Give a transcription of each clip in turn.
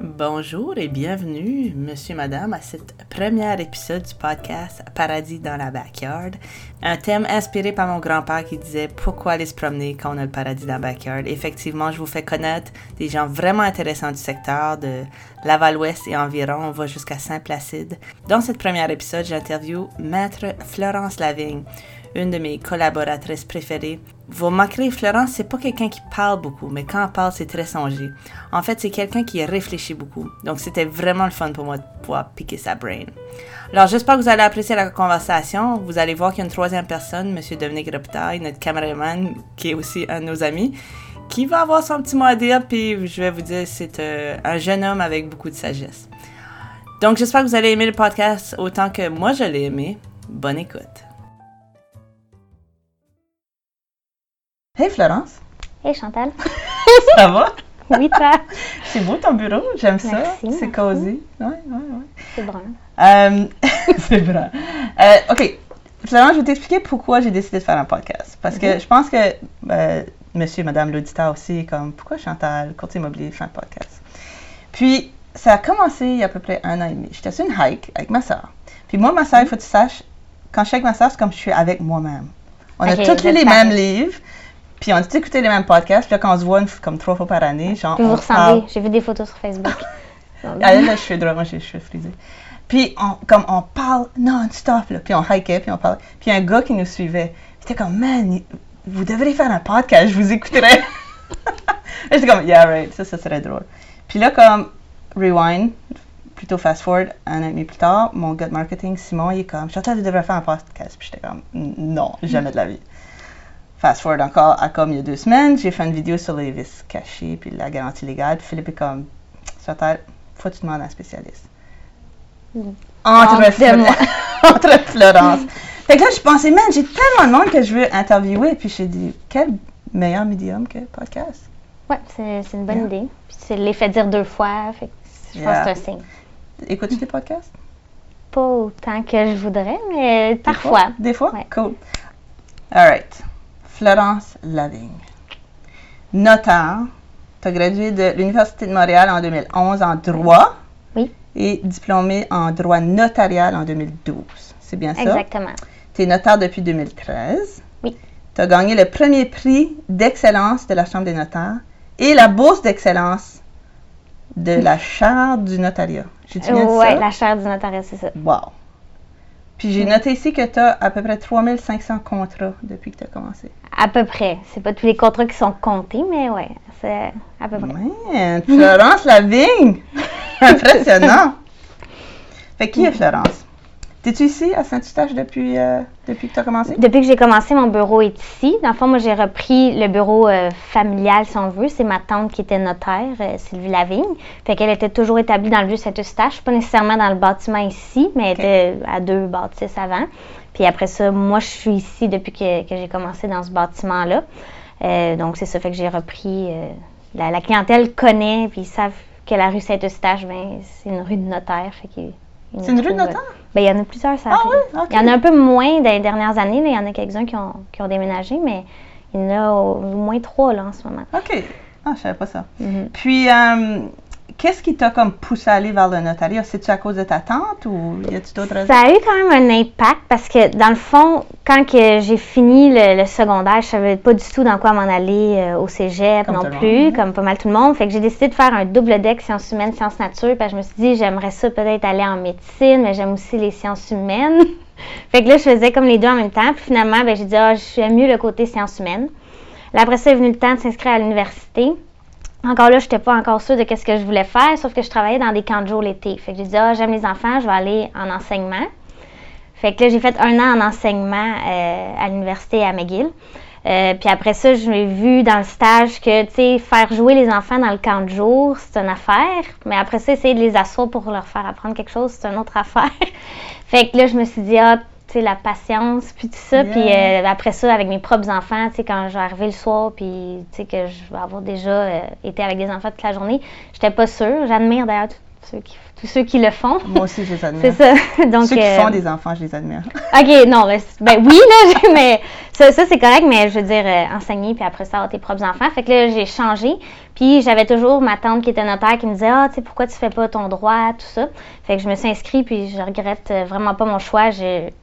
Bonjour et bienvenue, monsieur, madame, à cet premier épisode du podcast Paradis dans la backyard. Un thème inspiré par mon grand-père qui disait pourquoi aller se promener quand on a le paradis dans la backyard. Effectivement, je vous fais connaître des gens vraiment intéressants du secteur de Laval-Ouest et environ. On va jusqu'à Saint-Placide. Dans ce premier épisode, j'interviewe Maître Florence Lavigne, une de mes collaboratrices préférées. Vous remarquerez, Florence, c'est pas quelqu'un qui parle beaucoup, mais quand elle parle, c'est très songé. En fait, c'est quelqu'un qui réfléchit beaucoup. Donc, c'était vraiment le fun pour moi de pouvoir piquer sa brain. Alors, j'espère que vous allez apprécier la conversation. Vous allez voir qu'il y a une troisième personne, M. Dominique Reptaille, notre caméraman, qui est aussi un de nos amis, qui va avoir son petit mot à dire, puis je vais vous dire, c'est euh, un jeune homme avec beaucoup de sagesse. Donc, j'espère que vous allez aimer le podcast autant que moi je l'ai aimé. Bonne écoute. Hey Florence. Hey Chantal. Ça va? Oui, toi? C'est beau ton bureau, j'aime ça. C'est cosy. Ouais, ouais, ouais. C'est brun. Euh, c'est vrai. Euh, OK. Florence, je vais t'expliquer pourquoi j'ai décidé de faire un podcast. Parce que je pense que euh, monsieur et madame l'auditeur aussi est comme pourquoi Chantal, courtier immobilier, fait un podcast? Puis, ça a commencé il y a à peu près un an et demi. J'étais sur une hike avec ma soeur. Puis moi, ma soeur, il faut que tu saches, quand je suis avec ma soeur, c'est comme je suis avec moi-même. On a tous lu les mêmes livres, puis on écouté les mêmes podcasts. Puis là, quand on se voit une comme trois fois par année, genre. Vous on ressemblez. parle- J'ai vu des photos sur Facebook. elle a le cheveu droit, moi j'ai le cheveu frisé. Puis on, comme on parle non-stop, là. puis on hikait, puis on parlait. Puis un gars qui nous suivait. Il était comme, man, vous devriez faire un podcast, je vous écouterais. J'étais comme, yeah, right, ça, ça serait drôle. Puis là, comme, rewind, plutôt fast forward, un an et demi plus tard, mon gars de marketing, Simon, il est comme, Chantal, tu devrais faire un podcast. Puis j'étais comme, non, jamais de la vie. Fast forward encore à comme il y a deux semaines, j'ai fait une vidéo sur les vices cachés puis la garantie légale. Philippe est comme, Chantal, faut que tu demandes à un spécialiste. Mm. Entre, Entre Flo- moi. entre Florence. Fait que là, je pensais, man, j'ai tellement de monde que je veux interviewer. Puis j'ai dit, quel meilleur médium que podcast? Ouais, c'est une bonne Yeah. idée. Puis c'est l'effet dire deux fois. Fait que je pense que c'est un signe. Écoutes-tu tes podcasts? Pas autant que je voudrais, mais Des parfois. fois? Des fois? Ouais. Cool. All right. Florence Lavigne. Notaire. Tu as gradué de l'Université de Montréal en 2011 en droit. Oui. Et diplômé en droit notarial en 2012. C'est bien ça? Exactement. Tu es notaire depuis 2013. Oui. Tu as gagné le premier prix d'excellence de la Chambre des notaires et la bourse d'excellence de la Charte du notariat. J'ai-tu bien dit ouais, ça? la chaire du notariat, c'est ça. Wow. Puis j'ai noté ici que tu as à peu près 3500 contrats depuis que tu as commencé. À peu près. C'est pas tous les contrats qui sont comptés, mais ouais, c'est à peu près. Man, Florence Lavigne! Impressionnant! Fait qui est Florence? T'es-tu ici à Saint-Eustache depuis, euh, depuis que tu as commencé? Depuis que j'ai commencé, mon bureau est ici. Dans le fond, moi, j'ai repris le bureau euh, familial, si on veut. C'est ma tante qui était notaire, euh, Sylvie Lavigne. Fait qu'elle était toujours établie dans le vieux Saint-Eustache, pas nécessairement dans le bâtiment ici, mais elle était à deux bâtisses avant. Puis après ça, moi, je suis ici depuis que, que j'ai commencé dans ce bâtiment-là. Donc, c'est ça, fait que j'ai repris. la, la clientèle connaît, puis ils savent que la rue Saint-Eustache, ben, c'est une rue de notaire. Fait C'est une rue notaire? ben, il y en a plusieurs, ça Ah oui? Ok. Il y en a un peu moins dans les dernières années. là. Il y en a quelques-uns qui ont, qui ont déménagé, mais il y en a au, moins trois là, en ce moment. OK. Ah, je savais pas ça. Mhm. Puis, euh, qu'est-ce qui t'a comme poussé à aller vers le notariat? C'est-tu à cause de ta tante ou y a-tu d'autres raisons? Ça a eu quand même un impact parce que, dans le fond, quand que j'ai fini le, le secondaire, je savais pas du tout dans quoi m'en aller euh, au cégep Comme non plus, comme pas mal tout le monde. Fait que j'ai décidé de faire un double deck sciences humaines, sciences nature. Puis je me suis dit, j'aimerais ça peut-être aller en médecine, mais j'aime aussi les sciences humaines. fait que là, je faisais comme les deux en même temps. Puis finalement, ben, j'ai dit, ah, j'aime mieux le côté sciences humaines. Là, après ça, est venu le temps de s'inscrire à l'université. Encore là, je n'étais pas encore sûre de qu'est-ce que je voulais faire, sauf que je travaillais dans des camps de jour l'été. Fait que j'ai dit, ah, j'aime les enfants, je vais aller en enseignement. Fait que là, j'ai fait un an en enseignement euh, à l'université à McGill. Euh, puis après ça, j'ai vu dans le stage que, tu sais, faire jouer les enfants dans le camp de jour, c'est une affaire. Mais après ça, essayer de les asseoir pour leur faire apprendre quelque chose, c'est une autre affaire. fait que là, je me suis dit, ah, la patience, puis tout ça. Yeah. Puis euh, après ça, avec mes propres enfants, tu sais, quand je vais arriver le soir, puis tu sais, que je vais avoir déjà euh, été avec des enfants toute la journée, j'étais pas sûre. J'admire d'ailleurs tous ceux qui, tous ceux qui le font. Moi aussi, je les admire. C'est ça. Donc, Ceux qui euh, font des enfants, je les admire. OK, non, ben oui, là, mais ça, ça c'est correct, mais je veux dire, euh, enseigner, puis après ça, avoir tes propres enfants. Fait que là, j'ai changé. Puis j'avais toujours ma tante qui était notaire qui me disait Ah, tu sais, pourquoi tu fais pas ton droit, tout ça. Fait que je me suis inscrite, puis je regrette euh, vraiment pas mon choix.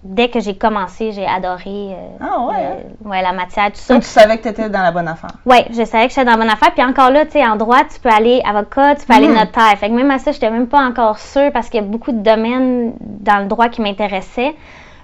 Dès que j'ai commencé, j'ai adoré euh, Ah ouais, hein? ouais, la matière, tout ça. Donc, tu savais que tu étais dans la bonne affaire. Oui, je savais que j'étais dans la bonne affaire. Puis encore là, tu sais, en droit, tu peux aller avocat, tu peux aller Mhm. notaire. Fait que même à ça, j'étais même pas encore sûre parce qu'il y a beaucoup de domaines dans le droit qui m'intéressaient.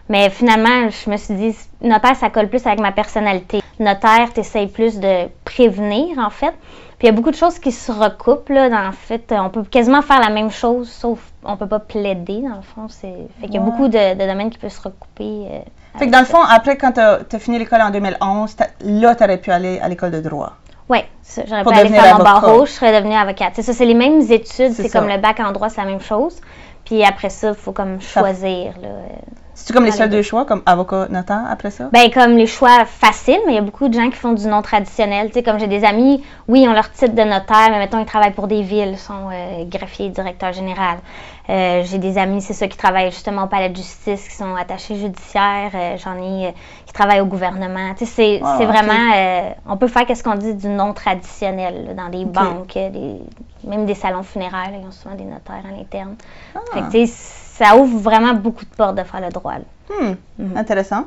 Mais finalement, je me suis dit, notaire, ça colle plus avec ma personnalité. Notaire, tu essayes plus de prévenir, en fait. Puis il y a beaucoup de choses qui se recoupent, là. Dans, en fait, on peut quasiment faire la même chose, sauf on peut pas plaider, dans le fond. C'est... Fait qu'il y a Ouais. beaucoup de, de domaines qui peuvent se recouper. euh, Fait que dans le fond, après, quand tu as, fini l'école en 2011, t'as- là, tu aurais pu aller à l'école de droit. Oui, j'aurais pu aller faire mon barreau, je serais devenue avocate. C'est ça, c'est les mêmes études, C'est comme le bac en droit, c'est la même chose. Puis après ça, il faut comme choisir. C'est-tu comme les seuls deux choix, comme avocat, notaire, après ça? Ben, comme les choix faciles, mais il y a beaucoup de gens qui font du non traditionnel. Tu sais, comme j'ai des amis, oui, ils ont leur titre de notaire, mais mettons, ils travaillent pour des villes, sont euh, greffiers, directeur général. Euh, j'ai des amis, c'est ça, qui travaillent justement au palais de justice, qui sont attachés judiciaires. Euh, J'en ai qui travaillent au gouvernement. Tu sais, c'est Ah, vraiment, euh, on peut faire qu'est-ce qu'on dit du non traditionnel là, dans des banques, euh, des- même des salons funéraires, là, ils ont souvent des notaires à l'interne. Fait que, Ah. ça ouvre vraiment beaucoup de portes de faire le droit. Hmm, Mhm. Intéressant.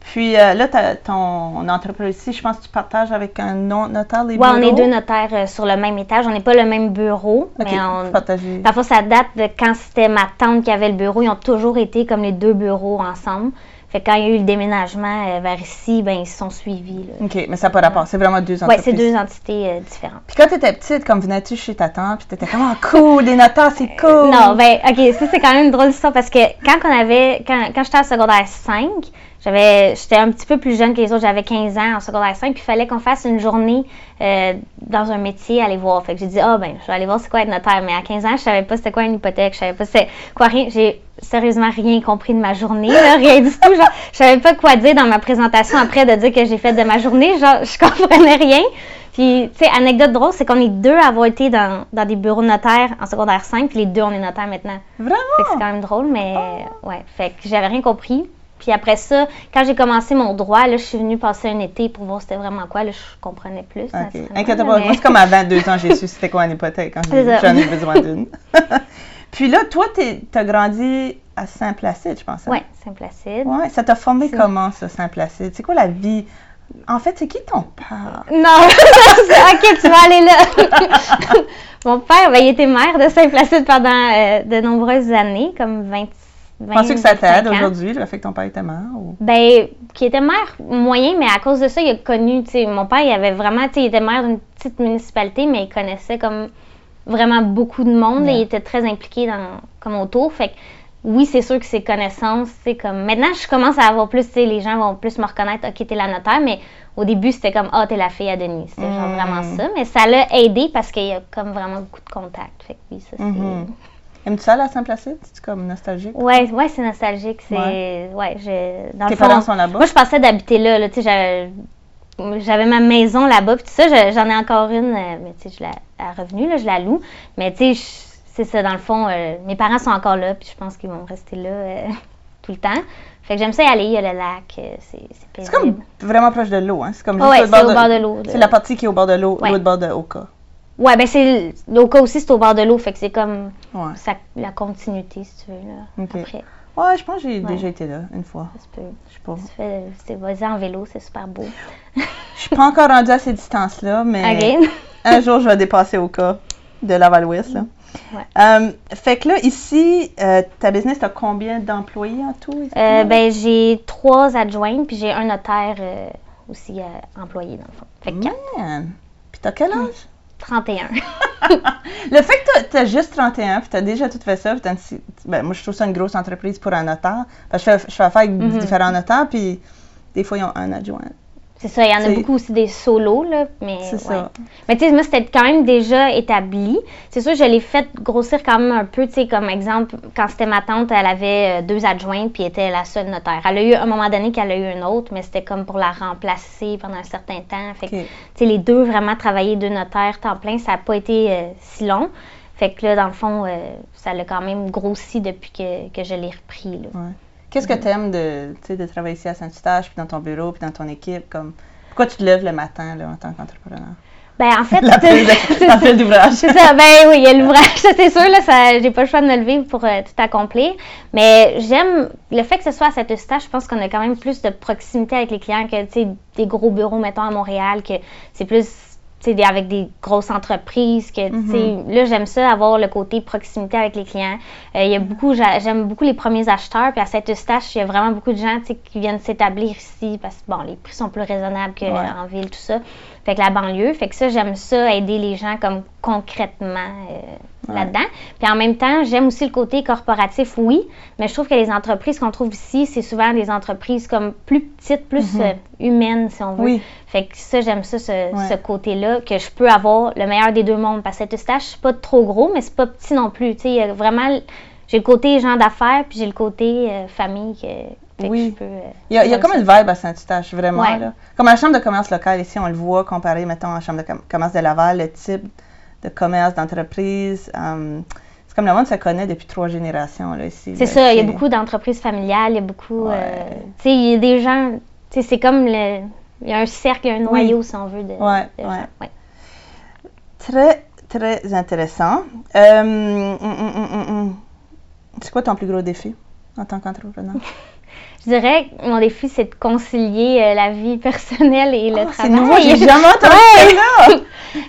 Puis euh, là, ton entreprise ici, je pense que tu partages avec un non notaire les Ouais, on bureaux? est deux notaires euh, sur le même étage. On n'est pas le même bureau, mais on. partagez. Parfois, ça date de quand c'était ma tante qui avait le bureau. Ils ont toujours été comme les deux bureaux ensemble. Fait que quand il y a eu le déménagement euh, vers ici, ben ils se sont suivis. là. OK, mais ça n'a pas rapport. C'est vraiment deux Ouais, entreprises. c'est deux entités euh, différentes. Puis quand tu étais petite, comme venais-tu chez ta tante, puis t'étais comme, ah, cool, des notaires, c'est cool. Non, ben, OK, ça, c'est quand même une drôle d'histoire parce que quand on avait, quand, quand j'étais en secondaire 5, j'avais, j'étais un petit peu plus jeune que les autres, j'avais 15 ans en secondaire 5, puis il fallait qu'on fasse une journée euh, dans un métier, aller voir. Fait que j'ai dit, ah, ben, je vais aller voir c'est quoi être notaire. Mais à 15 ans, je savais pas c'était quoi une hypothèque, je savais pas c'était quoi rien. J'ai sérieusement rien compris de ma journée, là, rien du tout. Genre, je savais pas quoi dire dans ma présentation après de dire que j'ai fait de ma journée. Genre, je comprenais rien. Puis, tu sais, anecdote drôle, c'est qu'on est deux à avoir été dans, dans des bureaux notaires en secondaire 5, puis les deux, on est notaires maintenant. Fait que c'est Vraiment? quand même drôle, mais ouais. Fait que j'avais rien compris. Puis après ça, quand j'ai commencé mon droit, là, je suis venue passer un été pour voir c'était vraiment quoi. Là, je comprenais plus. OK. Inquiète pas. mais- Moi, c'est comme à 22 ans, j'ai su c'était quoi une hypothèque quand ça. j'en ai besoin d'une. Puis là, toi, tu as grandi à Saint-Placide, je pense. hein? Ouais, Saint-Placide. Ouais, ça t'a formé comment, ça, Saint-Placide? C'est quoi la vie? En fait, c'est qui ton père? Non, ok, tu vas aller là. Mon père, ben, il était maire de Saint-Placide pendant euh, de nombreuses années, comme 20, 20 Penses-tu que ça t'aide 25 ans. aujourd'hui, le fait que ton père était mort? Ou... Ben, qui était maire moyen, mais à cause de ça, il a connu, tu sais, mon père, il avait vraiment, tu sais, il était maire d'une petite municipalité, mais il connaissait comme vraiment beaucoup de monde, Ouais. il était très impliqué dans, comme autour, fait que oui, c'est sûr que ses connaissances, c'est comme, maintenant, je commence à avoir plus, tu sais, les gens vont plus me reconnaître, ok, t'es la notaire, mais au début, c'était comme, ah, t'es la fille à Denis, c'était genre Mm. vraiment ça, mais ça l'a aidé parce qu'il y a comme vraiment beaucoup de contacts, fait que oui, ça, c'est... Mhm. Aimes-tu ça, la Saint-Placide? C'est comme nostalgique? Ouais, ouais, c'est nostalgique. C'est, Ouais. ouais, je, dans Tes le fond, parents sont là-bas? Moi, je pensais d'habiter là, là, j'avais, j'avais ma maison là-bas, puis tout ça, je- j'en ai encore une, euh, mais tu sais, je la, à revenu, là, je la loue. Mais tu sais, je- c'est ça, dans le fond, euh, mes parents sont encore là, puis je pense qu'ils vont rester là euh, tout le temps. Fait que j'aime ça y aller, il y a le lac, c'est, c'est C'est comme vraiment proche de l'eau, hein? C'est comme Ouais, juste c'est au bord de l'eau, C'est la partie qui est au bord de l'eau, Ouais. l'autre bord de Oka. Ouais, ben c'est, l'Oka aussi, c'est au bord de l'eau, fait que c'est comme Ouais. ça, la continuité, si tu veux, là, après. Ouais, je pense que j'ai Ouais. déjà été là une fois. Ça se peut. Je sais pas. C'est, vas-y en vélo, c'est super beau. Je suis pas encore rendue à ces distances-là, mais un jour, je vais dépasser Oka de Laval-Ouest. là. Ouais. Euh, fait que là, ici, euh, ta business, t'as combien d'employés en tout? Euh, ben, j'ai trois adjointes, puis j'ai un notaire euh, aussi employé, dans le fond. Fait que. Man. Puis t'as quel âge? 31. Le fait que t'as- t'as juste 31, puis t'as déjà tout fait ça, puis une ben, moi je trouve ça une grosse entreprise pour un notaire. Parce que je fais, je fais affaire avec Mhm. différents notaires, puis des fois ils ont un adjoint. C'est ça, il y en a beaucoup aussi des solos, là, mais C'est ouais. ça. Mais tu sais, moi, c'était quand même déjà établi. C'est sûr, je l'ai fait grossir quand même un peu, tu sais, comme exemple, quand c'était ma tante, elle avait euh, deux adjointes, puis était la seule notaire. Elle a eu, à un moment donné, qu'elle a eu une autre, mais c'était comme pour la remplacer pendant un certain temps. Fait que, tu sais, les deux vraiment travailler deux notaires temps plein, ça n'a pas été euh, si long. Fait que là, dans le fond, euh, ça l'a quand même grossi depuis que, que je l'ai repris, là. Ouais. Qu'est-ce que tu aimes de, travailler ici à Saint-Eustache, puis dans ton bureau, puis dans ton équipe? Comme, pourquoi tu te lèves le matin là, en tant qu'entrepreneur? Ben, en fait, c'est ça. feuille d'ouvrage. C'est ça, ben oui, il y a l'ouvrage, ça c'est sûr, là, ça, j'ai pas le choix de me lever pour euh, tout accomplir. Mais j'aime le fait que ce soit à cet eustache, je pense qu'on a quand même plus de proximité avec les clients que, tu sais, des gros bureaux, mettons, à Montréal, que c'est plus, des- avec des grosses entreprises, que, sais, là, j'aime ça, avoir le côté proximité avec les clients. Euh, il y a beaucoup, j'a- j'aime beaucoup les premiers acheteurs, puis à cet eustache, il y a vraiment beaucoup de gens, qui viennent s'établir ici, parce que, bon, les prix sont plus raisonnables Ouais. qu'en ville, tout ça. Fait que la banlieue, fait que ça, j'aime ça, aider les gens comme concrètement euh, Ouais. là-dedans. Puis en même temps, j'aime aussi le côté corporatif, oui, mais je trouve que les entreprises qu'on trouve ici, c'est souvent des entreprises comme plus petites, plus euh, humaines, si on veut. Mhm. Oui. Fait que ça, j'aime ça, ce, Ouais. ce côté-là, que je peux avoir le meilleur des deux mondes. Parce que cet eustache, c'est pas trop gros, mais c'est pas petit non plus. Tu sais, il y a vraiment, j'ai le côté gens d'affaires, puis j'ai le côté euh, famille que, fait Oui. peux, euh, Il y a, il y a j'aime comme une vibe à Saint-Eustache, vraiment. Ouais. Là. Comme la chambre de commerce locale, ici, on le voit comparé, mettons, à la chambre de com- commerce de Laval, le type de commerce, d'entreprise. hum, c'est comme le monde se connaît depuis trois générations, là, ici. C'est ça, il y a beaucoup d'entreprises familiales, il y a beaucoup. Ouais. euh, tu sais, il y a des gens. Tu sais, c'est comme le. Il y a un cercle, un noyau, si on veut, de, Ouais, de gens. Ouais. Très, très intéressant. Euh, hum, hum, hum. C'est quoi ton plus gros défi en tant qu'entrepreneur? Je dirais que mon défi, c'est de concilier euh, la vie personnelle et le Ah, travail. c'est nouveau, j'ai jamais entendu Ouais. ça!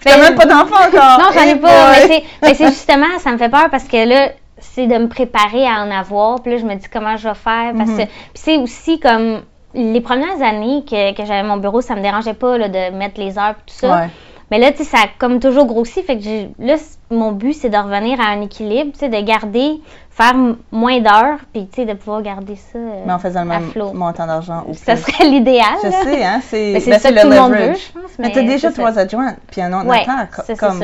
T'as Ben, même pas d'enfant encore! Non, j'en ai pas. Mais c'est- mais c'est justement, ça me fait peur parce que là, c'est de me préparer à en avoir. Puis là, je me dis comment je vais faire. Parce que puis c'est aussi comme les premières années que, que j'avais mon bureau, ça me dérangeait pas là, de mettre les heures et tout ça. Ouais. Mais là, tu sais, ça a comme toujours grossi. Fait que j'ai- là, mon but, c'est de revenir à un équilibre, tu sais, de garder, faire moins d'heures, puis tu sais, de pouvoir garder ça euh, Mais en faisant le même flot. montant d'argent ou plus. serait l'idéal. Je sais, hein, c'est Mais c'est ben, le tout le monde veut, leverage. je pense, Mais mais tu as déjà trois adjointes, puis un autre Ouais, notaire. comme,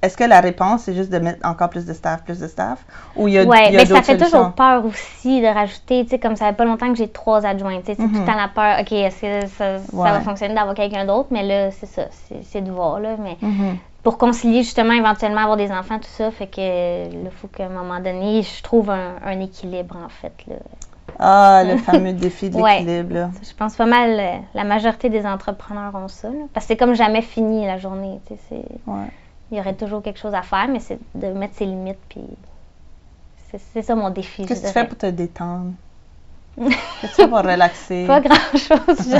Est-ce que la réponse, c'est juste de mettre encore plus de staff, plus de staff? Ou il y a, Ouais, y a mais ça fait solutions? toujours peur aussi de rajouter, tu sais, comme ça fait pas longtemps que j'ai trois adjoints, tu sais, c'est tout Mhm. le temps la peur, ok, est-ce que ça, va fonctionner d'avoir quelqu'un d'autre, mais là, c'est ça, c'est c'est de voir, là, mais Mhm. Pour concilier justement éventuellement avoir des enfants, tout ça, fait que il faut qu'à un moment donné, je trouve un, un équilibre, en fait, là. Ah, le fameux défi de l'équilibre. Je pense pas mal, euh, la majorité des entrepreneurs ont ça, là, parce que c'est comme jamais fini la journée, Ouais. il y aurait toujours quelque chose à faire, mais c'est de mettre ses limites, puis c'est- c'est ça mon défi, Qu'est-ce que tu fais pour te détendre? Qu'est-ce que tu fais pour relaxer? Pas grand-chose. je,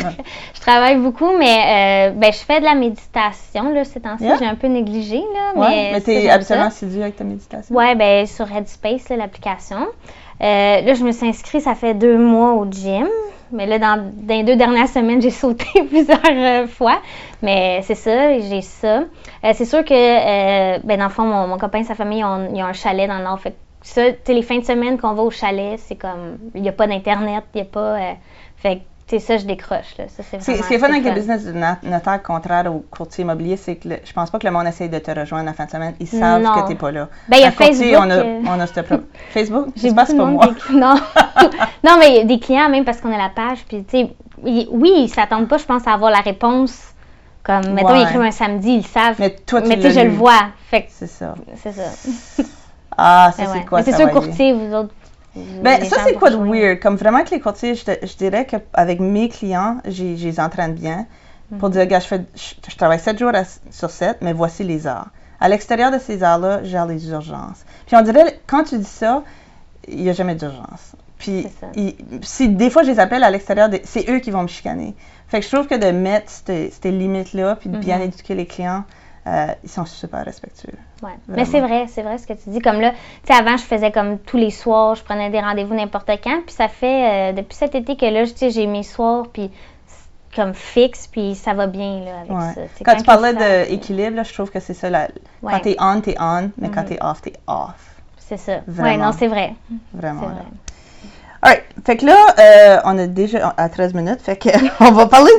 je travaille beaucoup, mais euh, ben, je fais de la méditation là, ces temps-ci. Yeah. J'ai un peu négligé, là, Ouais, mais, mais ça, t'es j'aime absolument ça. assidu avec ta méditation? Ouais, ben sur Headspace, l'application. Euh, là, je me suis inscrite, ça fait deux mois au gym. Mais là, dans, dans les deux dernières semaines, j'ai sauté plusieurs euh, fois. Mais c'est ça, j'ai ça. C'est sûr que, ben, dans le fond, mon, mon copain et sa famille, ont- ils ont un chalet dans le nord. Fait ça, tu sais, les fins de semaine qu'on va au chalet, c'est comme, il n'y a pas d'Internet, il n'y a pas. euh, fait que, tu sais, ça, je décroche, là. Ça, c'est C'est- Ce qui est fun avec le business du not- notaire contraire au courtier immobilier, c'est que le- je pense pas que le monde essaye de te rejoindre la fin de semaine. Ils savent Non. que t'es pas là. Ben, il y a courtier, Facebook, on a, euh. on a ce pro- Facebook? C'est beaucoup pas moi. qui- Non. non, mais des clients, même parce qu'on a la page. Puis, tu sais, oui, ils s'attendent pas, je pense, à avoir la réponse. Comme, mettons, Ouais. ils écrivent un samedi, ils savent. Mais toi, tu Mais tu sais, je le vois. Fait que C'est ça. c'est ça. Ah, ça, c'est quoi Mais c'est sûr, courtier, vous autres. Ben, ça, c'est quoi de weird? Comme vraiment que les courtiers, je, te- je dirais qu'avec mes clients, je les entraîne bien Mhm. pour dire, gars, je, fais, je, je travaille 7 jours à- sur 7, mais voici les heures. À l'extérieur de ces heures-là, j'ai les urgences. Puis on dirait, quand tu dis ça, il n'y a jamais d'urgence. Puis si des fois je les appelle à l'extérieur, c'est eux qui vont me chicaner. Fait que je trouve que de mettre ces, ces limites-là, puis de bien Mhm. éduquer les clients, euh, ils sont super respectueux. Ouais. Vraiment. Mais c'est vrai, c'est vrai ce que tu dis. Comme là, tu sais, avant, je faisais comme tous les soirs, je prenais des rendez-vous n'importe quand. Puis ça fait euh, depuis cet été que là, tu sais, j'ai mes soirs, puis comme fixe, puis ça va bien là, avec Ouais. ça. Quand, tu parlais d'équilibre, je trouve que c'est ça. La, Ouais. Quand t'es on, t'es on, mais quand Mhm. t'es off, t'es off. C'est ça. Ouais, Vraiment. non, c'est vrai. Vraiment. Là. vrai. Alright. Fait que là, euh, on est déjà à 13 minutes. Fait que on va parler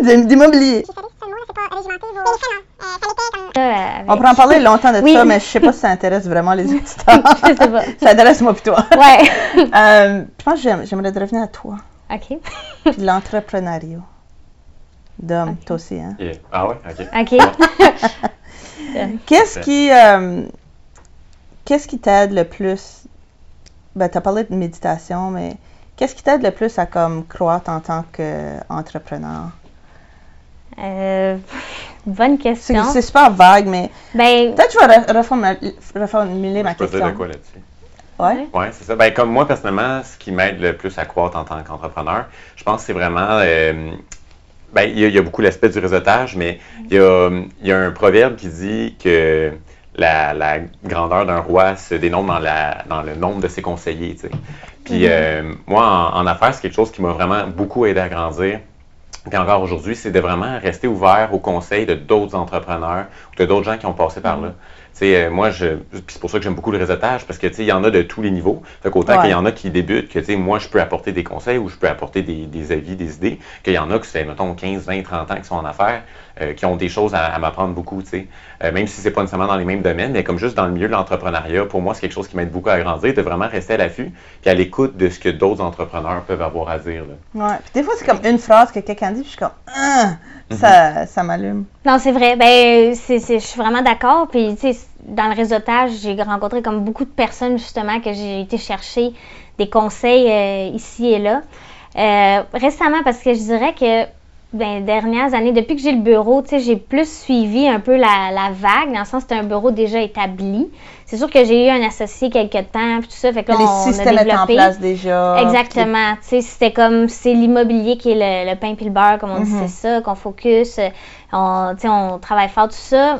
euh, On pourrait en parler longtemps de Oui. ça, mais je sais pas si ça intéresse vraiment les auditeurs. Je sais pas. ça intéresse moi plutôt. Ouais. Euh, je pense que j'aime- j'aimerais revenir à toi. OK. Puis l'entrepreneuriat. Dom, toi aussi, hein? Et- Ah ouais, ok. OK. Qu'est-ce qui, euh, qu'est-ce qui t'aide le plus? Ben, tu as parlé de méditation, mais Qu'est-ce qui t'aide le plus à comme croître en tant qu'entrepreneur? Euh, bonne C'est question. c'est super vague, mais Ben, peut-être je vais re- reformuler, reformuler ma Je peux te dire question. de quoi là-dessus? Ouais. Oui, c'est ça. Ben, comme moi, personnellement, ce qui m'aide le plus à croître en tant qu'entrepreneur, je pense que c'est vraiment. euh, ben, il y, a- il y a beaucoup l'aspect du réseautage, mais il y a, il y a un proverbe qui dit que la, la grandeur d'un roi se dénombre dans, la, dans le nombre de ses conseillers. tu sais. Puis euh, moi, en, en affaires, c'est quelque chose qui m'a vraiment beaucoup aidé à grandir. Puis encore aujourd'hui, c'est de vraiment rester ouvert aux conseils de d'autres entrepreneurs ou de d'autres gens qui ont passé par là. Sais, euh, moi, je, c'est pour ça que j'aime beaucoup le réseautage, parce que, tu sais, il y en a de tous les niveaux. Fait qu'autant Ouais. qu'il y en a qui débutent, que, tu sais, moi, je peux apporter des conseils ou je peux apporter des, des avis, des idées, qu'il y en a qui, c'est, mettons, 15, 20, 30 ans qui sont en affaires, euh, qui ont des choses à, à m'apprendre beaucoup, tu sais. Euh, même si c'est pas nécessairement dans les mêmes domaines, mais comme juste dans le milieu de l'entrepreneuriat, pour moi, c'est quelque chose qui m'aide beaucoup à grandir, de vraiment rester à l'affût, puis à l'écoute de ce que d'autres entrepreneurs peuvent avoir à dire, là. Ouais. Puis des fois, c'est comme une phrase que quelqu'un dit, puis je suis comme, ah, ça, ça m'allume. Non, c'est vrai. Ben, c'est, je suis vraiment d'accord. Puis, tu sais, dans le réseautage, j'ai rencontré comme beaucoup de personnes, justement, que j'ai été chercher des conseils euh, ici et là. Euh, récemment, parce que je dirais que, ben, les dernières années, depuis que j'ai le bureau, tu sais, j'ai plus suivi un peu la, la vague, dans le sens que c'est un bureau déjà établi. C'est sûr que j'ai eu un associé quelque temps, puis tout ça, fait que là, on a étaient en développé. place déjà. Exactement. Tu sais, c'était comme, c'est l'immobilier qui est le, le pain puis le beurre, comme on dit, Mhm. c'est ça, qu'on focus, euh, on, tu sais, on travaille fort, tout ça.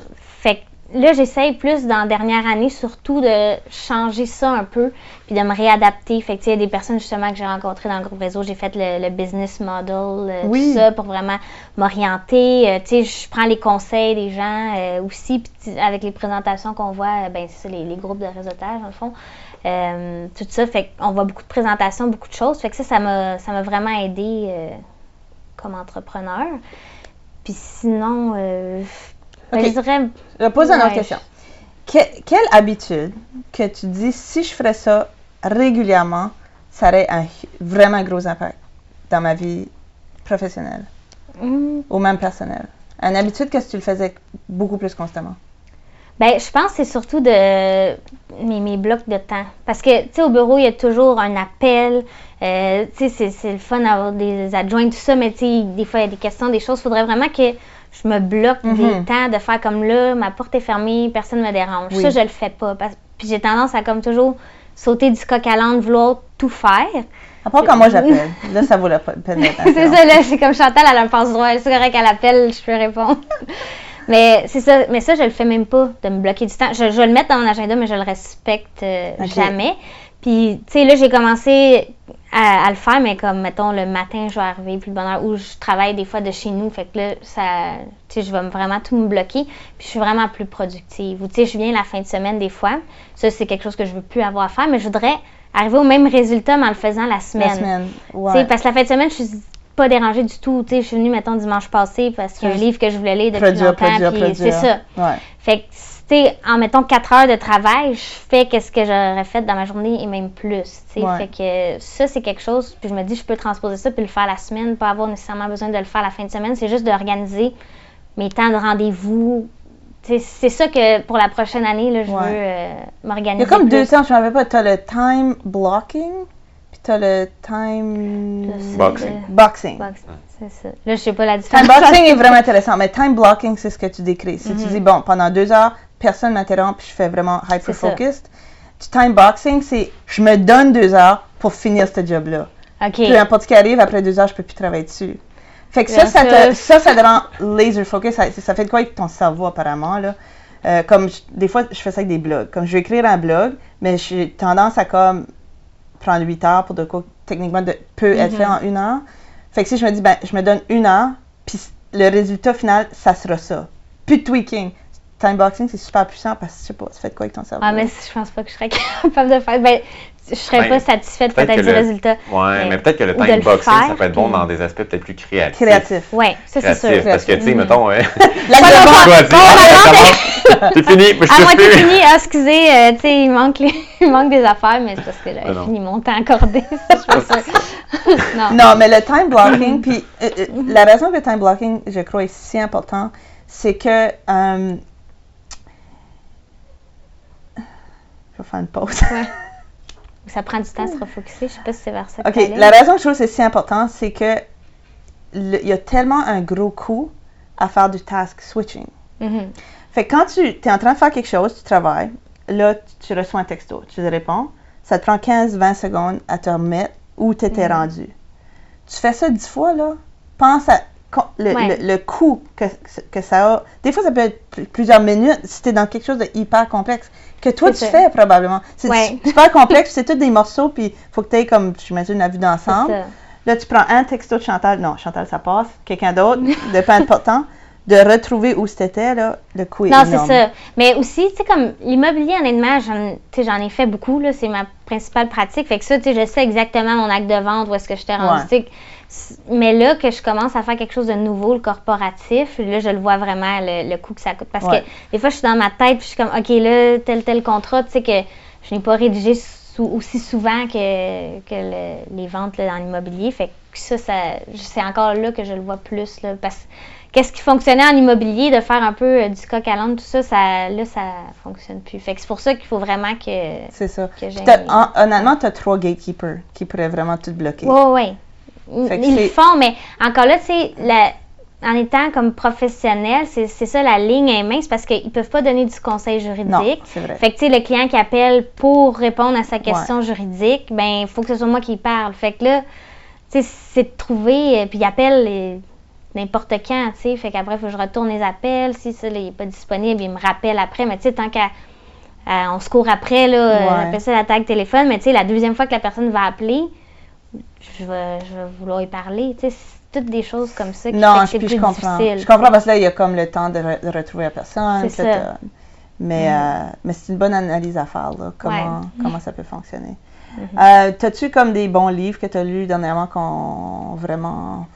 Là, j'essaye plus dans la dernière année, surtout de changer ça un peu, puis de me réadapter. Fait que, il y a des personnes justement que j'ai rencontrées dans le groupe réseau, j'ai fait le, le business model, euh, Oui. tout ça, pour vraiment m'orienter. Euh, tu sais, je prends les conseils des gens euh, aussi, puis avec les présentations qu'on voit, ben, c'est ça, les, les groupes de réseautage, le fond. Tout ça, fait qu'on voit beaucoup de présentations, beaucoup de choses. Fait que ça, ça m'a, ça m'a vraiment aidé comme entrepreneur. Puis sinon, euh, ben, Ok. je dirais, Je poser une autre question. Que- quelle habitude que tu dis, si je ferais ça régulièrement, ça aurait un vraiment gros impact dans ma vie professionnelle hmm, ou même personnelle? Une habitude que si tu le faisais beaucoup plus constamment? Ben, je pense que c'est surtout de mes, mes blocs de temps. Parce que, tu sais, au bureau, il y a toujours un appel. Euh, tu sais, c'est- c'est le fun d'avoir des adjoints, tout ça, mais tu sais, des fois, il y a des questions, des choses. Il faudrait vraiment que je me bloque Mhm. des temps de faire comme là, ma porte est fermée, personne ne me dérange. Oui. Ça, je le fais pas. Parce, puis j'ai tendance à, comme toujours, sauter du coq à l'âne, vouloir tout faire. Part quand moi j'appelle. Là, ça vaut la peine c'est ça, là, c'est comme Chantal, elle a un passe droit. C'est correct, elle appelle, je peux répondre. mais c'est ça, mais ça, je le fais même pas, de me bloquer du temps. Je, je vais le mettre dans mon agenda, mais je le respecte euh, jamais. Puis, tu sais, là, j'ai commencé à, à le faire, mais comme, mettons, le matin, je vais arriver plus de bonne heure, ou je travaille des fois de chez nous. Fait que là, ça, tu sais, je vais me- vraiment tout me bloquer. Puis, je suis vraiment plus productive. Ou, tu sais, je viens la fin de semaine des fois. Ça, c'est quelque chose que je veux plus avoir à faire, mais je voudrais arriver au même résultat, mais en le faisant la semaine. La semaine. Ouais. Parce que la fin de semaine, je suis pas dérangée du tout. Tu sais, je suis venue, mettons, dimanche passé parce qu'il y a un livre que je voulais lire depuis Produire, longtemps. produire, puis c'est ça. Ouais. Fait que, tu sais, en mettons 4 heures de travail, je fais qu'est-ce que j'aurais fait dans ma journée et même plus. Tu sais, Ouais. fait que ça, c'est quelque chose. Puis je me dis, je peux transposer ça puis le faire la semaine, pas avoir nécessairement besoin de le faire la fin de semaine. C'est juste d'organiser mes temps de rendez-vous. Tu sais, C'est ça que pour la prochaine année, là, je Ouais. veux euh, Il m'organiser. y a comme deux temps, je ne me rappelle pas. Tu as le time blocking, puis tu as le time sais, Boxing. euh, boxing. box- C'est ça. Là, je sais pas la différence. Time boxing est vraiment intéressant, mais time blocking, c'est ce que tu décris. Si tu dis, bon, pendant deux heures, personne ne m'interrompt, puis je fais vraiment hyper-focused. Du time boxing, c'est je me donne deux heures pour finir ce job-là. OK. Peu importe ce qui arrive, après deux heures, je peux plus travailler dessus. Fait que ça, ça, te, ça, ça te rend laser focus. Ça, ça fait de quoi avec ton cerveau, apparemment, là. Euh, comme, je- des fois, je fais ça avec des blogs. Comme, je vais écrire un blog, mais j'ai tendance à, comme, prendre huit heures pour de quoi, techniquement, de, peut être Mhm. fait en une heure. Fait que si je me dis, ben, je me donne une heure, puis le résultat final, ça sera ça. Plus de tweaking. Timeboxing, c'est super puissant parce que, je sais pas, fait de quoi avec ton cerveau? Ah, mais je pense pas que je serais capable de faire. Ben, je serais Ben, pas satisfaite peut-être peut-être que du le- résultat. Ouais, Mais- mais peut-être que le ou de time le boxing, faire, ça peut être bon puis- dans des aspects peut-être plus créatifs. Créatif. Ouais, ça c'est sûr. Parce que, tu sais, Mhm. mettons, euh, La ah, commence. c'est fini, moi, je À te c'est fini. Ah, excusez, euh, tu sais, il manque, les- il manque des affaires, mais c'est parce que là, Ah j'ai fini mon temps accordé. je non. Non, mais le time blocking, puis euh, la raison que le time blocking, je crois, est si important, c'est que. Vais faire une pause. Ouais. ça prend du temps à se refocuser. Je sais pas si c'est vers ça OK, que la raison que je trouve que c'est si important, c'est que le- il y a tellement un gros coût à faire du task switching. Mhm. Fait que quand tu es en train de faire quelque chose, tu travailles, là, tu, reçois un texto, tu te réponds, ça te prend 15-20 secondes à te remettre où tu étais Mhm. rendu. Tu fais ça 10 fois, là, pense à le, Ouais. le- le coût que, que ça a. Des fois, ça peut être pl- plusieurs minutes si tu es dans quelque chose de hyper complexe que toi, tu ça. fais probablement. C'est Ouais. super complexe, c'est tous des morceaux, puis il faut que tu aies, comme, j'imagine, la vue d'ensemble. Là, tu prends un texto de Chantal. Non, Chantal, ça passe. Quelqu'un d'autre, de pas important. De retrouver où c'était, là, le coût est Non, c'est ça. Mais aussi, tu sais, comme l'immobilier, honnêtement, tu sais, j'en ai fait beaucoup, là. C'est ma principale pratique. Fait que ça, tu sais, je sais exactement mon acte de vente, où est-ce que je t'ai rendu. Ouais. Mais là, que je commence à faire quelque chose de nouveau, le corporatif, là, je le vois vraiment, le, le coût que ça coûte. Parce Ouais. que des fois, je suis dans ma tête, puis je suis comme, OK, là, tel, tel contrat, tu sais, que je n'ai pas rédigé aussi souvent que, que le- les ventes là, dans l'immobilier. Fait que ça, ça c'est encore là que je le vois plus, là. Parce que qu'est-ce qui fonctionnait en immobilier, de faire un peu euh, du coq à l'âne, tout ça, ça, là, ça fonctionne plus. Fait que c'est pour ça qu'il faut vraiment que. C'est ça. que honnêtement, tu as trois gatekeepers qui pourraient vraiment tout bloquer. Oui, oui. Ils, que ils le font, mais encore là, tu sais, la- en étant comme professionnel, c'est ça, la ligne est mince parce qu'ils peuvent pas donner du conseil juridique. Non, c'est vrai. Fait que, tu sais, le client qui appelle pour répondre à sa question juridique, ben, il faut que ce soit moi qui parle. Fait que là, tu sais, c'est de trouver, euh, puis il appelle euh, n'importe quand, tu sais. Fait qu'après, il faut que je retourne les appels. Si ça, n'est pas disponible, il me rappelle après. Mais tu sais, tant qu'à. à- on se court après, là, euh, Ouais. on appelle ça la tag téléphone. Mais tu sais, la deuxième fois que la personne va appeler, je vais, je vais vouloir y parler. Tu sais, c'est toutes des choses comme ça qui Non, que je, plus je comprends. difficile. Je comprends parce que là, il y a comme le temps de, re- de retrouver la personne. Ça. Mais, euh, mais c'est une bonne analyse à faire, là, comment, Ouais. Mm-hmm. comment ça peut fonctionner. Euh, T'as-tu comme des bons livres que tu as lus dernièrement qu'on vraiment.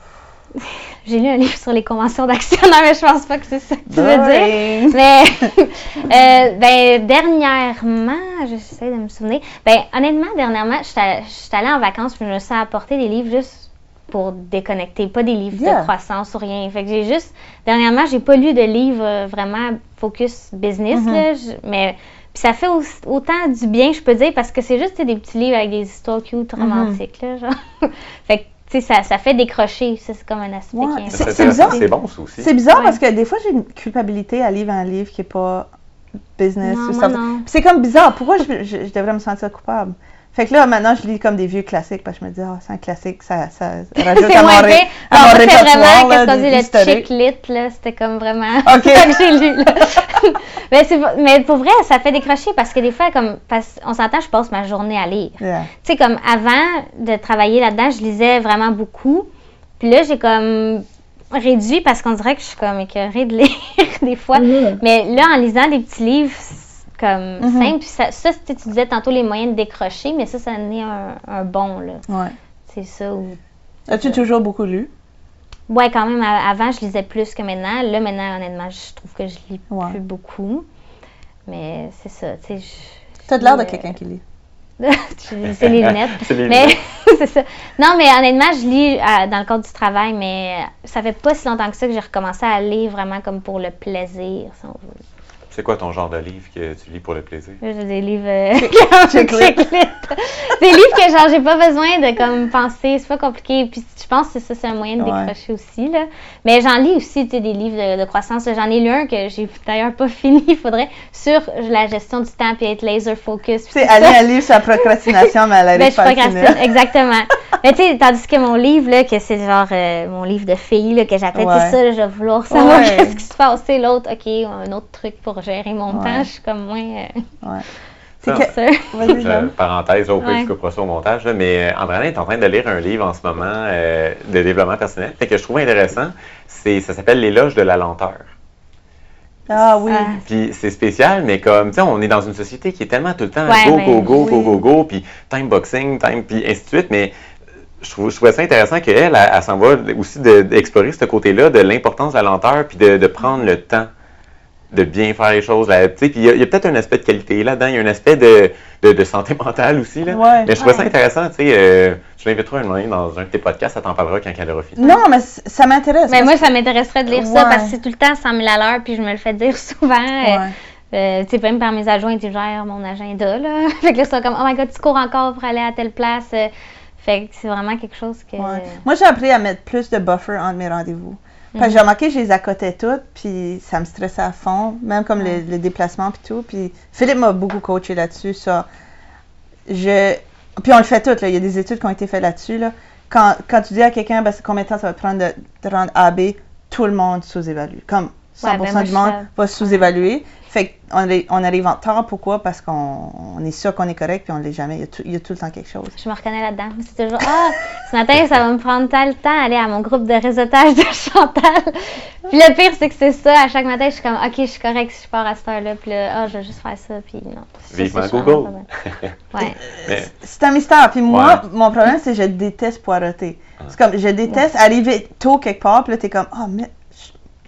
J'ai lu un livre sur les conventions d'actionnaires, mais je pense pas que c'est ça que tu veux dire. Mais euh, ben, dernièrement, j'essaie de me souvenir. Ben, honnêtement, dernièrement, je suis allée- en vacances puis je me suis apporté des livres juste pour déconnecter, pas des livres Yeah. de croissance ou rien. Fait que j'ai juste, dernièrement, j'ai pas lu de livres euh, vraiment focus business, Mhm. là, je- mais puis ça fait au- autant du bien, je peux dire, parce que c'est juste des petits livres avec des histoires cute, Mhm. romantiques, là, genre. fait que, sais, ça, ça fait décrocher, ça, c'est comme un aspect Ouais, qui est c'est- important. c'est bizarre. C'est bon, ça aussi. C'est bizarre Ouais. parce que des fois, j'ai une culpabilité à lire un livre qui n'est pas business Non, ou moi, ça. non. C'est comme bizarre. Pourquoi je, je- je devrais me sentir coupable? Fait que là, maintenant, je lis comme des vieux classiques parce que je me dis, ah, c'est un classique, ça, ça rajoute c'est à mon, ré- fait. à mon c'est répertoire, vraiment, là, qu'est-ce qu'on dit, le chick lit, là, c'était comme vraiment Ok. ça que j'ai lu, là. mais, mais pour vrai, ça fait décrocher parce que des fois, comme, parce, on s'entend, je passe ma journée à lire. Yeah. Tu sais, comme avant de travailler là-dedans, je lisais vraiment beaucoup. Puis là, j'ai comme réduit parce qu'on dirait que je suis comme écœurée de lire des fois. Mais là, en lisant des petits livres c'est comme Mhm. simples, puis ça, tu disais tantôt les moyens de décrocher, mais ça, ça en est un, un bon, là. Ouais. C'est ça. Où... As-tu toujours beaucoup lu? Ouais, quand même, avant, je lisais plus que maintenant. Là, maintenant, honnêtement, je trouve que je lis Ouais. plus beaucoup. Mais c'est ça, tu sais. je- Tu as de l'air de quelqu'un qui lit. C'est les lunettes. Les mais c'est ça. Non, mais honnêtement, je lis euh, dans le cadre du travail, mais ça fait pas si longtemps que ça que j'ai recommencé à lire vraiment comme pour le plaisir, si on veut. C'est quoi ton genre de livre que tu lis pour le plaisir? Des livres. euh, des livres que genre j'ai pas besoin de comme penser, c'est pas compliqué. Puis je pense que ça c'est un moyen de Ouais. décrocher aussi là. Mais j'en lis aussi tu sais, des livres de, de croissance. J'en ai lu un que j'ai d'ailleurs pas fini. Il faudrait sur la gestion du temps puis être laser focus. puis Tu sais, tout Ali ça. a un livre sur la procrastination, mais elle Ben, arrive je à procrastine, exactement. Mais tu sais, tandis que mon livre, là, que c'est genre euh, mon livre de filles, là, que j'appelle, Ouais. c'est ça, là, je vais vouloir savoir Ouais. qu'est-ce qui se passe. C'est l'autre, OK, un autre truc pour gérer mon Ouais. temps. Je suis comme moins euh, Ouais. C'est Ça, que... Vas-y, Euh, parenthèse, au Ouais. je couperai ça au montage, là, mais euh, Andréane est en train de lire un livre en ce moment euh, de développement personnel fait que je trouve intéressant. C'est, ça s'appelle L'éloge de la lenteur. Ah oui. Ah. Puis c'est spécial, mais comme, tu sais, on est dans une société qui est tellement tout le temps Ouais, go, go, go, go, oui. go, go, puis time boxing, time, puis ainsi de suite, mais je, trouve, je trouvais ça intéressant qu'elle, elle, elle s'en va aussi de- d'explorer ce côté-là de l'importance de la lenteur, puis de, de prendre le temps de bien faire les choses. là, tu sais, Puis il y a, peut-être un aspect de qualité là-dedans, il y a un aspect de, de, de santé mentale aussi. Là. Ouais. mais je trouvais ça intéressant, tu sais, euh, je l'inviterai un moment dans un de tes podcasts, ça t'en parlera quand elle aura fini. Non, mais ça m'intéresse. Mais moi, ça m'intéresserait de lire ça parce que c'est tout le temps 100 000 à l'heure, puis je me le fais dire souvent. euh. Euh, tu sais, même par mes adjoints, ils gèrent mon agenda, là. fait que là, c'est comme, oh my god, tu cours encore pour aller à telle place. Euh, fait que c'est vraiment quelque chose que. Ouais. Moi, j'ai appris à mettre plus de buffer entre mes rendez-vous. Parce que j'ai remarqué que je les accotais toutes, puis ça me stressait à fond, même comme les, les déplacements puis tout. Puis Philippe m'a beaucoup coaché là-dessus, ça. Je... Puis on le fait tout, là. Il y a des études qui ont été faites là-dessus, là. Quand, quand tu dis à quelqu'un, ben, combien de temps ça va te prendre de te rendre A à B, tout le monde sous-évalue. Comme 100% Ouais, ben du monde va sous-évaluer. Fait qu'on on arrive en retard, pourquoi? Parce qu'on on est sûr qu'on est correct, puis on ne l'est jamais. Il y, a tout, il y a tout le temps quelque chose. Je me reconnais là-dedans. C'est toujours, ah, ce matin, ça va me prendre tant le temps d'aller à mon groupe de réseautage de Chantal. Puis le pire, c'est que c'est ça. À chaque matin, je suis comme, OK, je suis correcte si je pars à cette heure-là. Puis là, ah, je vais juste faire ça. Puis non. Vivement Google. Ouais. Mais- C'est un mystère. Puis moi, Ouais. mon problème, c'est que je déteste poireauter. C'est comme, je déteste arriver tôt quelque part, puis là, t'es comme, ah, mais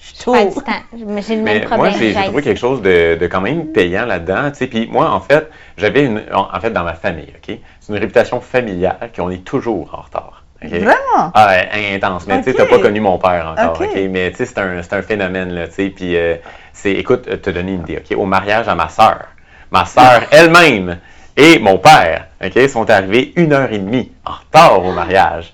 je. Mais j'ai le même Mais problème. moi, j'ai trouvé quelque chose de, de quand même payant là-dedans. tu sais. Puis moi, en fait, j'avais une. En fait, dans ma famille, OK? C'est une réputation familiale qu'on est toujours en retard. Vraiment? Ah, intense. Mais tu sais, t'as pas connu mon père encore, Ok? Mais tu sais, c'est un, c'est un phénomène, là, tu sais. Puis, euh, c'est, écoute, euh, te donner une idée, OK? Au mariage à ma sœur, ma sœur elle-même et mon père, OK, sont arrivés une heure et demie en retard au mariage.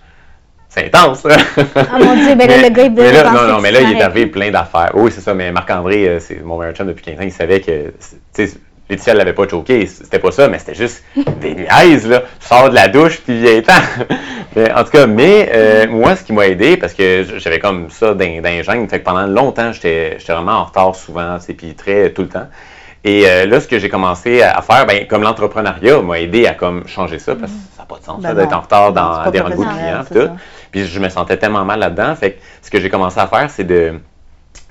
C'est intense, là. Ah, mon Dieu, ben là, le gars, il mais là, Non, non, mais là, il est arrivé plein d'affaires. Oui, c'est ça, mais Marc-André, euh, c'est mon meilleur chum depuis 15 ans, il savait que, tu sais, Laetitia, l'avait pas choqué, c'était pas ça, mais c'était juste des niaises, là. Tu sors de la douche, puis viens-t'en. Mais, en tout cas, mais euh, moi, ce qui m'a aidé, parce que j'avais comme ça gènes, fait que pendant longtemps, j'étais vraiment en retard souvent, tu sais, puis très tout le temps. Et euh, là, ce que j'ai commencé à faire, ben, comme l'entrepreneuriat m'a aidé à comme changer ça, parce que ça n'a pas de sens Ben d'être en retard c'est dans des rendez-vous clients, c'est tout. Puis je me sentais tellement mal là-dedans. Fait que ce que j'ai commencé à faire, c'est de,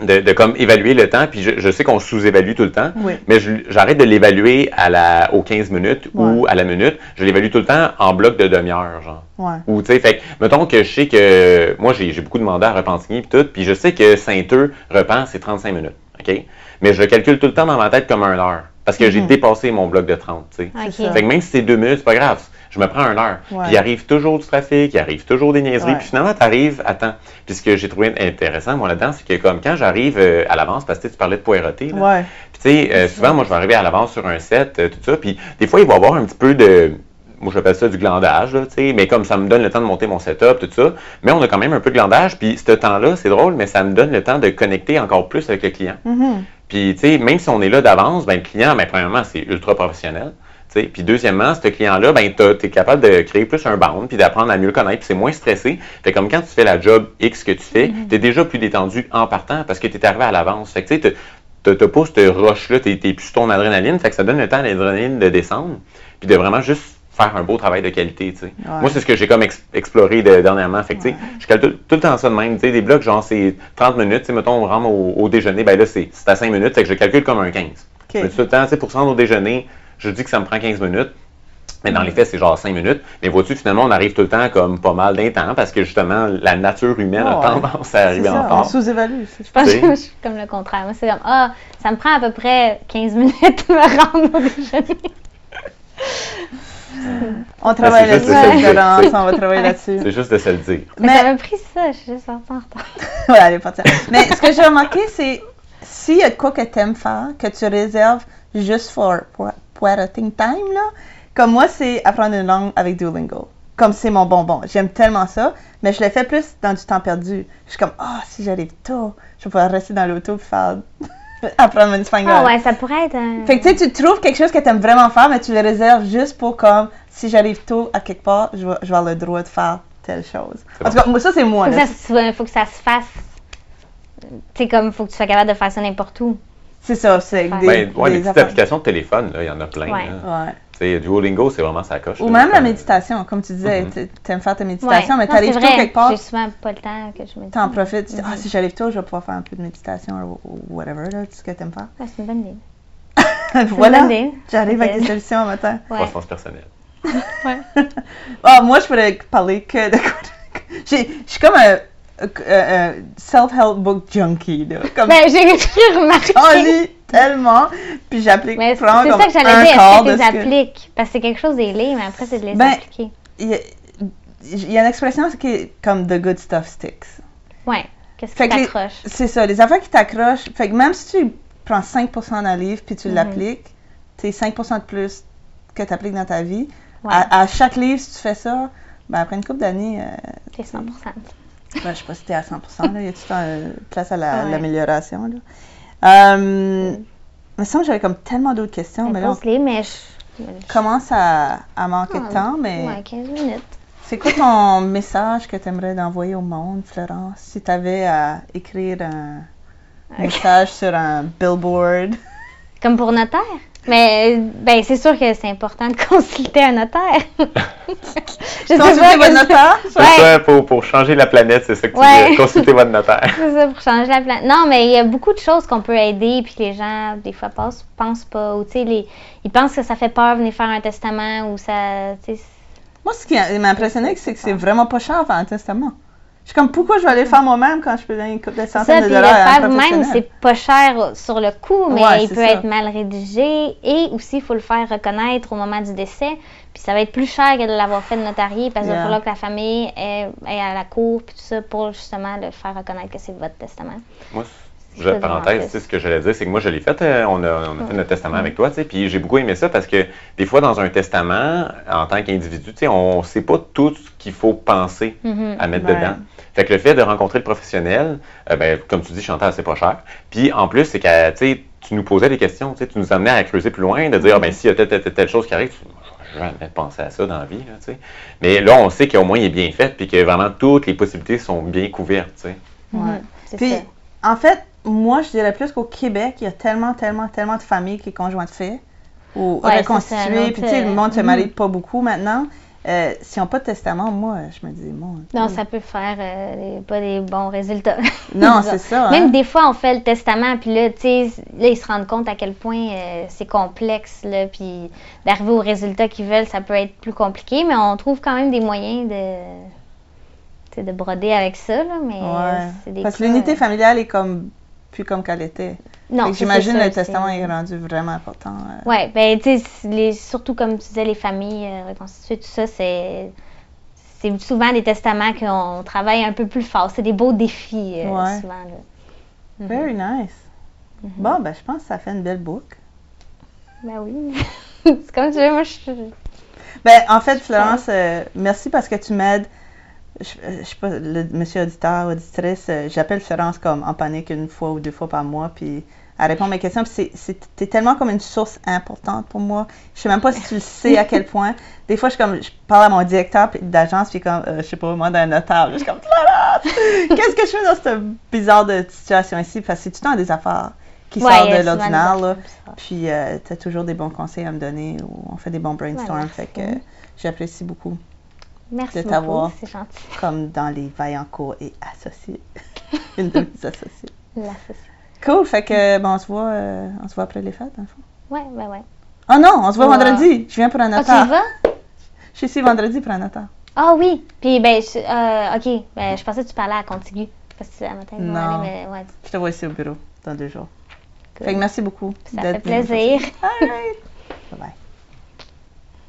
de, de comme évaluer le temps. Puis je, je sais qu'on sous-évalue tout le temps, Oui. mais j'arrête de l'évaluer à la, aux 15 minutes ou à la minute. Je l'évalue tout le temps en bloc de demi-heure, genre. Ouais. Ou, tu sais, fait que, mettons que je sais que moi, j'ai beaucoup de mandats à Repentigny puis tout, puis je sais que Saint-Eux, Repens, c'est 35 minutes, OK? Mais je le calcule tout le temps dans ma tête comme un heure, parce que j'ai Mhm. dépassé mon bloc de 30, tu sais. Ok. C'est ça. Fait que même si c'est deux minutes, c'est pas grave. Je me prends une heure. Ouais. Puis il arrive toujours du trafic, il arrive toujours des niaiseries. Puis finalement, tu arrives à temps. Puis ce que j'ai trouvé intéressant, moi, là-dedans, c'est que comme quand j'arrive euh, à l'avance, parce que tu parlais de poireauté, là. Puis tu sais, euh, souvent, moi, je vais arriver à l'avance sur un set, euh, tout ça. Puis des fois, il va y avoir un petit peu de. Moi, j'appelle ça du glandage, là, tu sais. Mais comme ça me donne le temps de monter mon setup, tout ça. Mais on a quand même un peu de glandage. Puis ce temps-là, c'est drôle, mais ça me donne le temps de connecter encore plus avec le client. Mhm. Puis, tu sais, même si on est là d'avance, ben, le client, ben, premièrement, c'est ultra professionnel. Puis, deuxièmement, ce client-là, ben, tu es capable de créer plus un bound, puis d'apprendre à mieux le connaître, puis c'est moins stressé. Fait comme quand tu fais la job X que tu fais, tu es déjà plus détendu en partant parce que tu es arrivé à l'avance. Fait que, tu sais, t'as- pas cette rush-là, tu es, plus ton adrénaline. Fait que ça donne le temps à l'adrénaline de descendre, puis de vraiment juste faire un beau travail de qualité. Ouais. Moi, c'est ce que j'ai comme ex- exploré de- dernièrement. Fait que, tu sais, je calcule tout, tout le temps ça de même. Tu sais, des blocs, genre, c'est 30 minutes. Tu sais, mettons, on rentre au, au déjeuner, ben là, c'est à 5 minutes. Fait que je calcule comme un 15. OK. Mais tout le temps, tu sais, pour se rendre au déjeuner, je dis que ça me prend 15 minutes. Mais Mm. dans les faits, c'est genre 5 minutes. Mais vois-tu, finalement, on arrive tout le temps comme pas mal d'un temps parce que justement, la nature humaine a tendance à arriver en ça, on retard. sous-évalue. Je pense que je suis comme le contraire. Moi, c'est comme, ah, ça me prend à peu près 15 minutes de me rendre au déjeuner. On travaille là-dessus, on va travailler là-dessus. C'est juste de se le dire. Mais ça m'a pris ça, je suis juste en retard. voilà, elle est partie. Mais ce que j'ai remarqué, c'est s'il y a de quoi que tu aimes faire, que tu réserves juste pour pour- poireauting time, là, comme moi, c'est apprendre une langue avec Duolingo. Comme c'est mon bonbon. J'aime tellement ça, mais je le fais plus dans du temps perdu. Je suis comme, ah, si j'arrive tôt, je vais pouvoir rester dans l'auto et faire apprendre mon espagnol. Ah ouais, ça pourrait être un... Fait que tu sais, tu trouves quelque chose que tu aimes vraiment faire, mais tu le réserves juste pour comme, si j'arrive tôt à quelque part, je vais, je vais avoir le droit de faire telle chose. C'est En tout cas, moi, ça, c'est moi. faut, que ça, faut que ça se fasse. Tu sais, comme, faut que tu sois capable de faire ça n'importe où. C'est ça, c'est Ouais. des, Ben, ouais, des petites applications de téléphone, là, il y en a plein. Ouais. là. Ouais. Duolingo, c'est vraiment ça coche. Ou là. même la Comme- méditation, comme tu disais, Mhm. tu aimes faire ta méditation, Ouais. mais tu arrives tôt quelque part, J'ai souvent pas le temps que je me dis. t'en profites, tu dis, ah, Mhm. si j'arrive tôt, je vais pouvoir faire un peu de méditation ou, whatever, là, tout ce que tu aimes faire. Ouais, c'est une bonne idée. Voilà, j'arrive avec des solutions un matin. Croissance personnelle. Ah, moi, je pourrais parler que de. J'ai- Je suis comme un, un- un self-help book junkie, là. Comme Ben, j'ai remarqué. j'en lis tellement, puis j'applique Mais c'est ça que j'allais dire. Est-ce que tu les que- appliques? Parce que c'est quelque chose des lire, mais après, c'est de les Ben, appliquer. Il y, a, il y a une expression qui est comme the good stuff sticks. Ouais. Qu'est-ce Fait qui t'accroche? C'est ça, les affaires qui t'accrochent. Fait que même si tu prends 5% d'un livre puis tu Mhm. l'appliques, c'est 5% de plus que tu appliques dans ta vie. Ouais, À, à chaque livre, si tu fais ça, ben après une couple d'années, euh, c'est 100%. Ben, je sais pas si t'es à 100%, là, il y a tout le temps euh, place à la- Ouais. l'amélioration. là? Euh, il me semble que j'avais comme tellement d'autres questions, mais là, on mais je... commence à, à manquer de Ah, temps, mais Ouais, 15 minutes. c'est quoi ton message que tu aimerais envoyer au monde, Florence, si tu avais à écrire un message sur un billboard? Comme pour notaire? Mais ben c'est sûr que c'est important de consulter un notaire. je pas, votre notaire? C'est Ouais. ça, pour, pour changer la planète, c'est ça que tu Ouais. dis. Consultez votre notaire. C'est ça, pour changer la planète. Non, mais il y a beaucoup de choses qu'on peut aider, puis que les gens, des fois, pensent, pensent pas. Ou, tu sais, les- ils pensent que ça fait peur venir faire un testament, ou ça. Moi, ce qui m'a impressionné, c'est que c'est vraiment pas cher faire un testament. Je suis comme, pourquoi je vais aller le faire moi-même quand je peux donner une couple de centaines ça, de puis le faire vous-même, c'est pas cher sur le coup, mais Ouais, il peut ça. être mal rédigé et aussi il faut le faire reconnaître au moment du décès. Puis ça va être plus cher que de l'avoir fait de notarié parce qu'il Yeah. va falloir que la famille est, est à la cour puis tout ça pour justement le faire reconnaître que c'est votre testament. Moi, C'est je, parenthèse, tu sais, ce que j'allais dire, c'est que moi, je l'ai fait. euh, on a, on a fait notre testament avec toi, tu sais, puis j'ai beaucoup aimé ça parce que des fois, dans un testament, en tant qu'individu, tu sais, on ne sait pas tout ce qu'il faut penser Mhm. à mettre Ouais. dedans. Fait que le fait de rencontrer le professionnel, euh, ben, comme tu dis, Chantal, c'est pas cher. Puis en plus, c'est que tu sais, tu nous posais des questions, tu nous amenais à creuser plus loin, de dire, ah, ben, s'il y a telle, telle, telle, chose qui arrive, tu jamais penser à ça dans la vie, là, tu sais. Mais là, on sait qu'au moins, il est bien fait, puis que vraiment toutes les possibilités sont bien couvertes, tu sais. Ouais. C'est Puis, ça. en fait, moi, je dirais plus qu'au Québec, il y a tellement, tellement, tellement de familles qui conjoints de fait ou Ouais, reconstituées. Puis, tu sais, le euh, monde se mhm. marie pas beaucoup maintenant. Euh, S'ils n'ont pas de testament, moi, je me dis, mon Non, Dieu. ça peut faire euh, pas des bons résultats. Non, c'est ça. hein. Même des fois, on fait le testament, puis là, tu sais, là, ils se rendent compte à quel point euh, c'est complexe, là, puis d'arriver au résultat qu'ils veulent, ça peut être plus compliqué, mais on trouve quand même des moyens de, de broder avec ça, là, mais euh, Ouais. c'est des Parce que l'unité euh, familiale est comme plus comme qu'elle était. Non, J'imagine le testament est rendu vraiment important. euh. Ouais, ben, tu sais, surtout comme tu disais, les familles euh, reconstituées, tout ça, c'est. C'est souvent des testaments qu'on travaille un peu plus fort. C'est des beaux défis, euh, Ouais. souvent. Là. Mhm. Very nice. Bon, ben, je pense que ça fait une belle boucle. Ben oui. c'est comme tu veux, moi, je. Ben, en fait, Florence, euh, merci parce que tu m'aides. Je, euh, je sais pas, le monsieur auditeur, auditrice, euh, j'appelle Florence comme en panique une fois ou deux fois par mois, puis elle répond à mes questions. Puis c'est- tellement comme une source importante pour moi. Je sais même pas si tu le sais à quel point. Des fois, je, suis comme, je parle à mon directeur puis- d'agence, puis comme, euh, je sais pas, moi, d'un notaire. Je suis comme, Florence, qu'est-ce que je fais dans cette bizarre de situation ici? Parce que c'est tout le temps des affaires qui Ouais, sortent de l'ordinaire. Puis, tu as toujours des bons conseils à me donner ou on fait des bons brainstorms. merci. fait que euh, j'apprécie beaucoup, Merci de t'avoir. comme dans les Vaillancourt et associés. Une de mes associés. L'associé. Cool, fait que, bon, on se voit, euh, on se voit après les fêtes, dans le fond. Ouais, ben ouais. Oh non, on se voit Ouais. vendredi. Je viens pour un Ah, tu notaire. y vas? je suis ici vendredi pour un notaire. Ah oui. Puis, ben, je- euh, OK. Ben, je pensais que tu parlais à Contigu. Parce que à matin, Non. aller, mais ouais. Je te vois ici au bureau dans deux jours. Cool. Fait que merci beaucoup. Ça fait plaisir. aujourd'hui. All right. Bye bye.